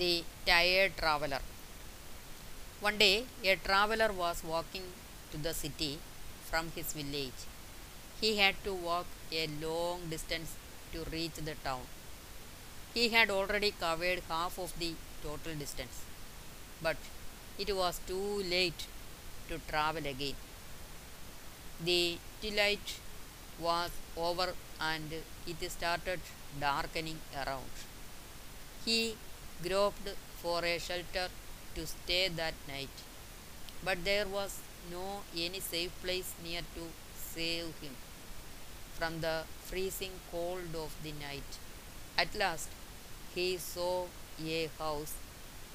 The Tired Traveler. One day, a traveler was walking to the city from his village. He had to walk a long distance to reach the town. He had already covered half of the total distance, but it was too late to travel again. The twilight was over and it started darkening around. He groped for a shelter to stay that night, but there was no any safe place near to save him from the freezing cold of the night. At last, he saw a house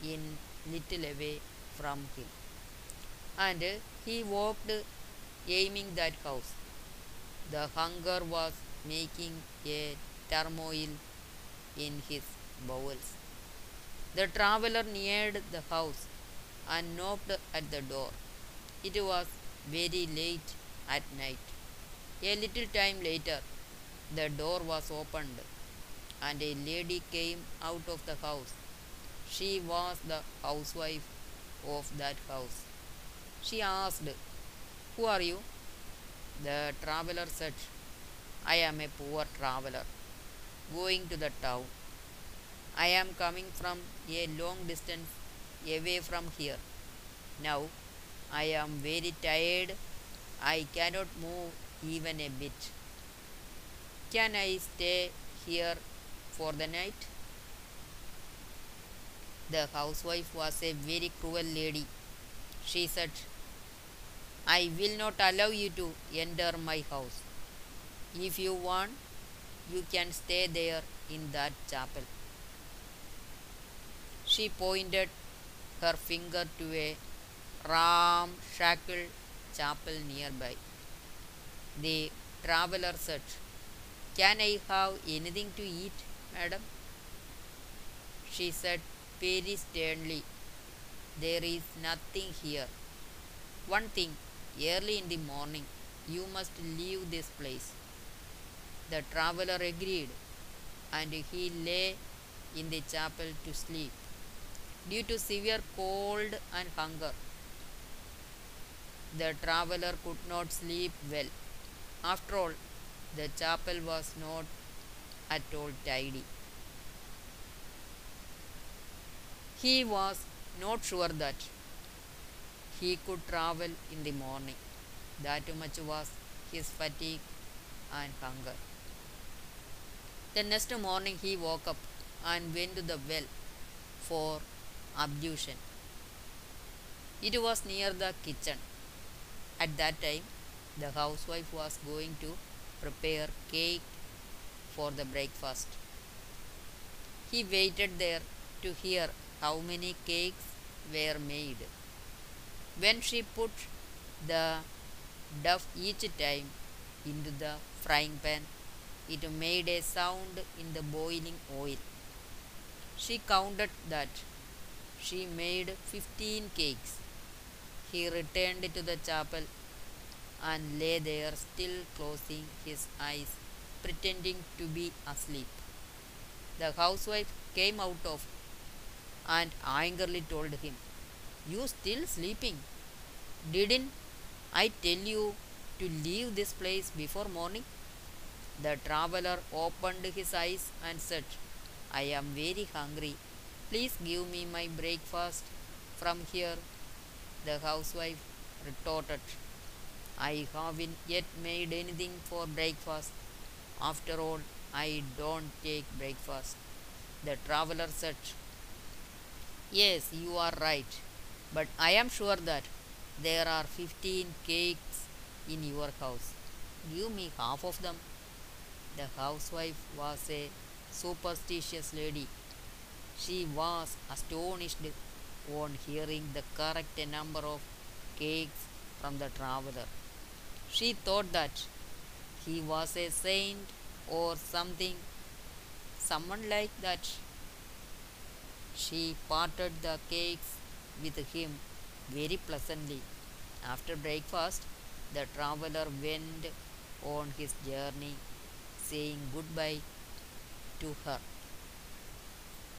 in little away from him, and he walked aiming that house. The hunger was making a turmoil in his bowels. The traveler neared the house and knocked at the door. It was very late at night. A little time later, the door was opened and a lady came out of the house. She was the housewife of that house. She asked, Who are you? The traveler said, I am a poor traveler going to the town. I am coming from a long distance away from here. Now I am very tired. I cannot move even a bit. Can I stay here for the night? The housewife was a very cruel lady. She said, I will not allow you to enter my house. If you want, you can stay there in that chapel. She pointed her finger to a ramshackle chapel nearby. The traveler said, Can I have anything to eat, madam? She said very sternly, There is nothing here. One thing, early in the morning, you must leave this place. The traveler agreed, and he lay in the chapel to sleep. Due to severe cold and hunger, the traveler could not sleep well. After all, the chapel was not at all tidy. He was not sure that he could travel in the morning. That much was his fatigue and hunger. The next morning he woke up and went to the well for ablution. It was near the kitchen. At that time, the housewife was going to prepare cake for the breakfast. He waited there to hear how many cakes were made. When she put the dough each time into the frying pan, it made a sound in the boiling oil. She counted that. She made fifteen cakes. He returned to the chapel and lay there, still closing his eyes, pretending to be asleep. The housewife came out of and angrily told him, You still sleeping? Didn't I tell you to leave this place before morning? The traveler opened his eyes and said, I am very hungry. Please give me my breakfast from here. The housewife retorted, I haven't yet made anything for breakfast. After all, I don't take breakfast. The traveler said, Yes, you are right, but I am sure that there are fifteen cakes in your house. Give me half of them. The housewife was a superstitious lady. She was astonished on hearing the correct number of cakes from the traveler. She thought that he was a saint or something, someone like that. She parted the cakes with him very pleasantly. After breakfast, the traveler went on his journey, saying goodbye to her.